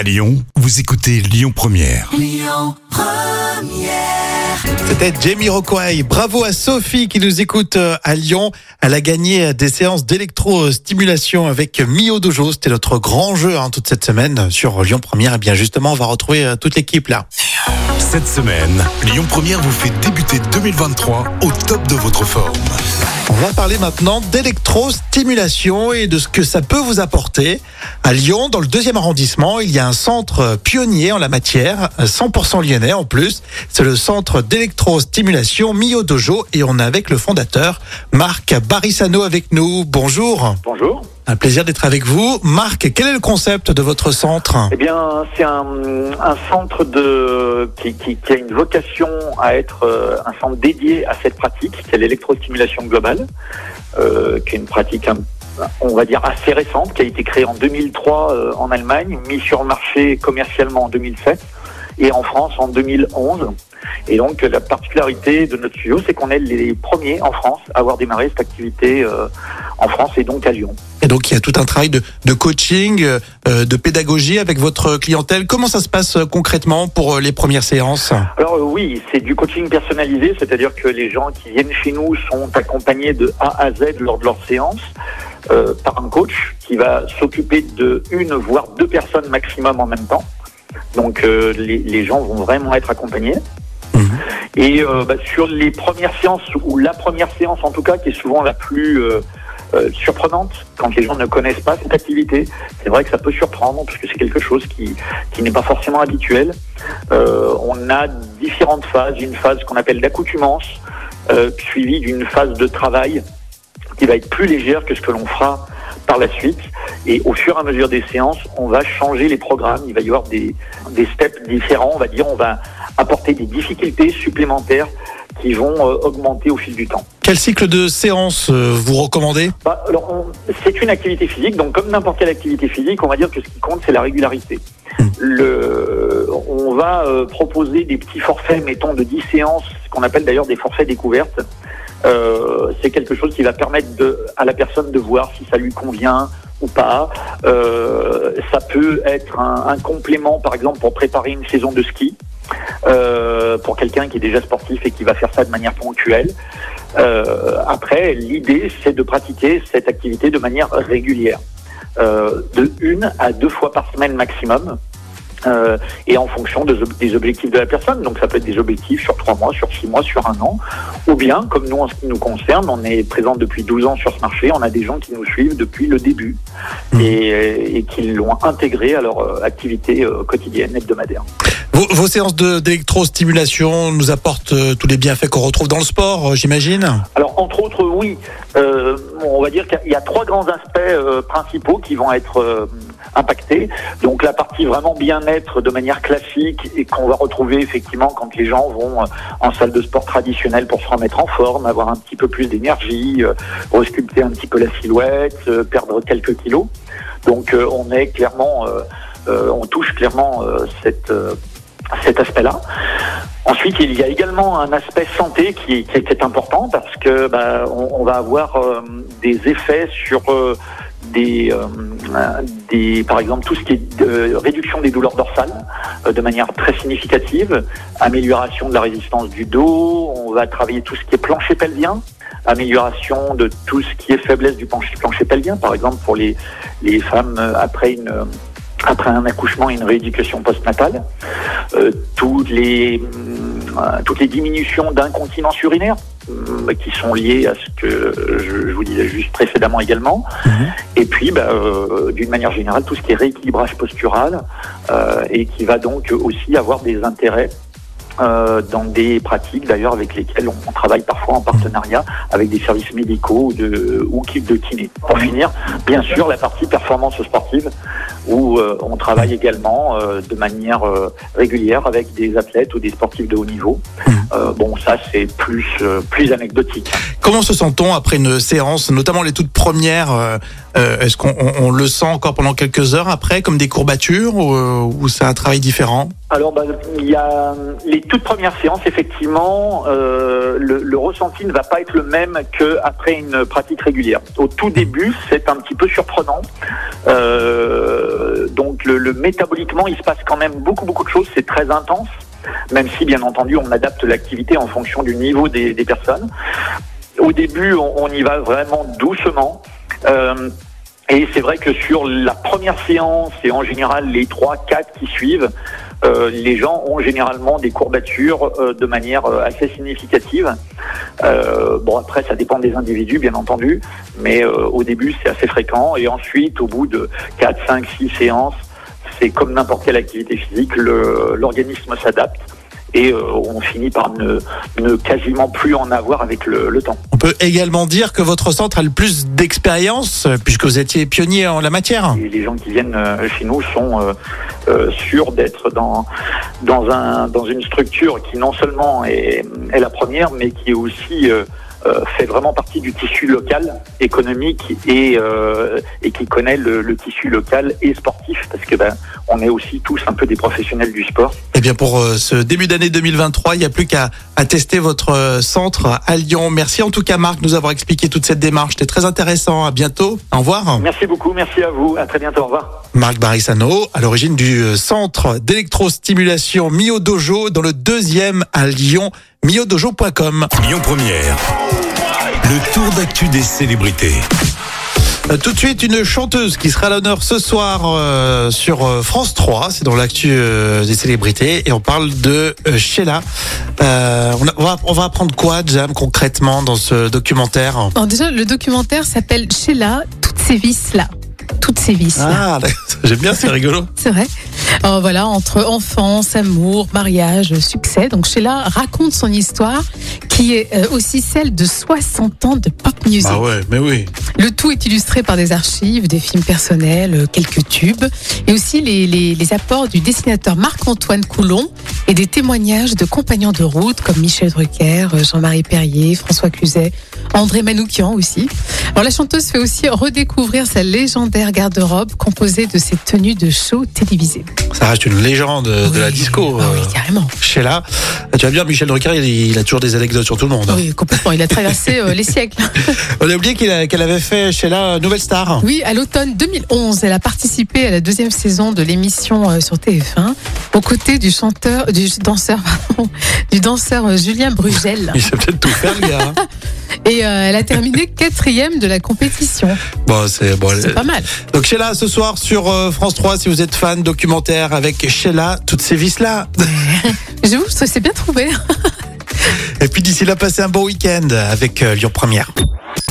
À Lyon, vous écoutez Lyon Première. C'était Jamie Rockway. Bravo à Sophie qui nous écoute euh, à Lyon. Elle a gagné euh, des séances d'électrostimulation avec Mio Dojo. C'était notre grand jeu hein, toute cette semaine sur Lyon Première. Et bien justement, on va retrouver euh, toute l'équipe là. Cette semaine, Lyon Première vous fait débuter 2023 au top de votre forme. On va parler maintenant d'électrostimulation et de ce que ça peut vous apporter. À Lyon, dans le deuxième arrondissement, il y a un centre pionnier en la matière, 100% lyonnais en plus. C'est le centre d'électrostimulation Mio Dojo et on est avec le fondateur Marc Barissano avec nous. Bonjour. Bonjour. Un plaisir d'être avec vous. Marc, quel est le concept de votre centre? Eh bien, c'est un, centre qui, a une vocation à être euh, un centre dédié à cette pratique, qui est l'électrostimulation globale, euh, qui est une pratique, on va dire, assez récente, qui a été créée en 2003 euh, en Allemagne, mise sur le marché commercialement en 2007 et en France en 2011. Et donc, la particularité de notre studio, c'est qu'on est les premiers en France à avoir démarré cette activité euh, en France et donc à Lyon. Et donc il y a tout un travail de, de coaching, euh, de pédagogie avec votre clientèle. Comment ça se passe euh, concrètement pour les premières séances? Alors euh, oui, c'est du coaching personnalisé, c'est-à-dire que les gens qui viennent chez nous sont accompagnés de A à Z lors de leur séance par un coach qui va s'occuper de une voire deux personnes maximum en même temps. Donc euh, les, les gens vont vraiment être accompagnés. Mhm. Et euh, bah, sur les premières séances, ou la première séance en tout cas, qui est souvent la plus euh, euh, surprenante, quand les gens ne connaissent pas cette activité, c'est vrai que ça peut surprendre, parce que c'est quelque chose qui, qui n'est pas forcément habituel. Euh, on a différentes phases, une phase qu'on appelle d'accoutumance, euh, suivie d'une phase de travail qui va être plus légère que ce que l'on fera par la suite. Et au fur et à mesure des séances, on va changer les programmes. Il va y avoir des, des steps différents. On va dire, on va apporter des difficultés supplémentaires qui vont euh, augmenter au fil du temps. Quel cycle de séance euh, vous recommandez? Bah, c'est une activité physique, donc comme n'importe quelle activité physique, on va dire que ce qui compte, c'est la régularité. Le, on va euh, proposer des petits forfaits, mettons, de 10 séances, ce qu'on appelle d'ailleurs des forfaits découvertes. Euh, c'est quelque chose qui va permettre de, à la personne de voir si ça lui convient ou pas. Euh, ça peut être un, un complément, par exemple, pour préparer une saison de ski. Euh, pour quelqu'un qui est déjà sportif et qui va faire ça de manière ponctuelle. Euh, après, l'idée, c'est de pratiquer cette activité de manière régulière, euh, de une à deux fois par semaine maximum. Euh, et en fonction des, ob- des objectifs de la personne. Donc ça peut être des objectifs sur trois mois, sur six mois, sur un an. Ou bien, comme nous en ce qui nous concerne, on est présent depuis 12 ans sur ce marché, on a des gens qui nous suivent depuis le début Mhm. et, et qui l'ont intégré à leur euh, activité euh, quotidienne, hebdomadaire. vos, vos séances d'électrostimulation nous apportent tous les bienfaits qu'on retrouve dans le sport, j'imagine? Alors, entre autres, oui. Euh, on va dire qu'il y a trois grands aspects euh, principaux qui vont être impactés. Donc, la partie vraiment bien-être de manière classique et qu'on va retrouver effectivement quand les gens vont euh, en salle de sport traditionnelle pour se remettre en forme, avoir un petit peu plus d'énergie, euh, resculpter un petit peu la silhouette, euh, perdre quelques kilos. Donc, on est clairement, on touche clairement cette, cet aspect-là. Ensuite, il y a également un aspect santé qui, qui est important parce que bah, on, on va avoir euh, des effets sur euh, des, euh, des, par exemple, tout ce qui est euh, réduction des douleurs dorsales euh, de manière très significative, amélioration de la résistance du dos. On va travailler tout ce qui est plancher pelvien, amélioration de tout ce qui est faiblesse du plancher, pelvien, par exemple pour les, les femmes euh, après une après un accouchement et une rééducation postnatale, toutes les toutes les diminutions d'incontinence urinaire qui sont liées à ce que je, je vous disais juste précédemment également, Mhm. et puis bah, euh, d'une manière générale tout ce qui est rééquilibrage postural euh, et qui va donc aussi avoir des intérêts euh, dans des pratiques d'ailleurs avec lesquelles on, on travaille parfois en partenariat avec des services médicaux ou de, ou de kiné. Pour finir, bien sûr, la partie performance sportive où euh, on travaille également euh, de manière euh, régulière avec des athlètes ou des sportifs de haut niveau. Euh, bon, ça c'est plus plus anecdotique. Comment se sent-on après une séance, notamment les toutes premières Est-ce qu'on on- on le sent encore pendant quelques heures après, comme des courbatures, ou, ou c'est un travail différent? Alors, bah, il y a les toutes premières séances, effectivement, euh, le, le ressenti ne va pas être le même qu'après une pratique régulière. Au tout début, c'est un petit peu surprenant. Euh, Euh, donc le, métaboliquement, il se passe quand même beaucoup beaucoup de choses. C'est très intense, même si bien entendu on adapte l'activité en fonction du niveau des, personnes. Au début, on, y va vraiment doucement. Euh, et c'est vrai que sur la première séance et en général les trois, quatre qui suivent, euh, les gens ont généralement des courbatures euh, de manière euh, assez significative. Bon après ça dépend des individus bien entendu, mais au début c'est assez fréquent et ensuite au bout de 4, 5, 6 séances, c'est comme n'importe quelle activité physique, l'organisme s'adapte et on finit par ne, quasiment plus en avoir avec le temps. On peut également dire que votre centre a le plus d'expérience euh, puisque vous étiez pionnier en la matière. Les gens qui viennent euh, chez nous sont euh, sûrs d'être dans dans un dans une structure qui non seulement est, la première, mais qui est aussi fait vraiment partie du tissu local économique et euh, et qui connaît le, le tissu local et sportif parce que ben on est aussi tous un peu des professionnels du sport. Eh bien, pour euh, ce début d'année 2023, il n'y a plus qu'à à tester votre euh, centre à Lyon. Merci en tout cas, Marc, de nous avoir expliqué toute cette démarche. C'était très intéressant. À bientôt. Au revoir. Merci beaucoup, merci à vous, à très bientôt, au revoir. Marc Barissano, à l'origine du euh, centre d'électrostimulation Mio Dojo dans le deuxième à Lyon, miodojo.com. Lyon Première. Le tour d'actu des célébrités. Euh, Tout de suite, une chanteuse qui sera à l'honneur ce soir euh, sur euh, France 3. C'est dans l'actu euh, des célébrités et on parle de euh, Sheila. Euh, on, a- on va, on va apprendre quoi, Jam, concrètement dans ce documentaire? Alors déjà, le documentaire s'appelle Sheila, toutes ces vis Ah, j'aime bien, c'est rigolo. C'est vrai. Alors voilà, entre enfance, amour, mariage, succès. Donc Sheila raconte son histoire qui est euh, aussi celle de 60 ans de pop music. Ah ouais, mais oui. Le tout est illustré par des archives, des films personnels, euh, quelques tubes, et aussi les, les- les apports du dessinateur Marc-Antoine Coulon et des témoignages de compagnons de route comme Michel Drucker, euh, Jean-Marie Perrier, François Cluzet, André Manoukian aussi. Alors la chanteuse fait aussi redécouvrir sa légendaire garde-robe composée de ses tenues de show télévisées. Ça reste une légende de la disco. ah oui, euh, carrément. Sheila. Tu vas bien, Michel Drucker, il, il a toujours des anecdotes sur tout le monde. Oui, complètement. Il a traversé euh, les siècles. On a oublié qu'elle avait fait Sheila Nouvelle Star. Oui, à l'automne 2011, elle a participé à la deuxième saison de l'émission euh, sur TF1 aux côtés du chanteur, du danseur, pardon, du danseur euh, Julien Brugel. Il sait peut-être tout faire, le gars. hein. Et euh, elle a terminé quatrième de la compétition. Bon, c'est bon. Pas mal. Donc Sheila, ce soir sur euh, France 3, si vous êtes fan documentaire avec Sheila, toutes ces vis-là. J'avoue, ça c'est bien trouvé. Et puis d'ici là, passez un bon week-end avec euh, Lyon Première.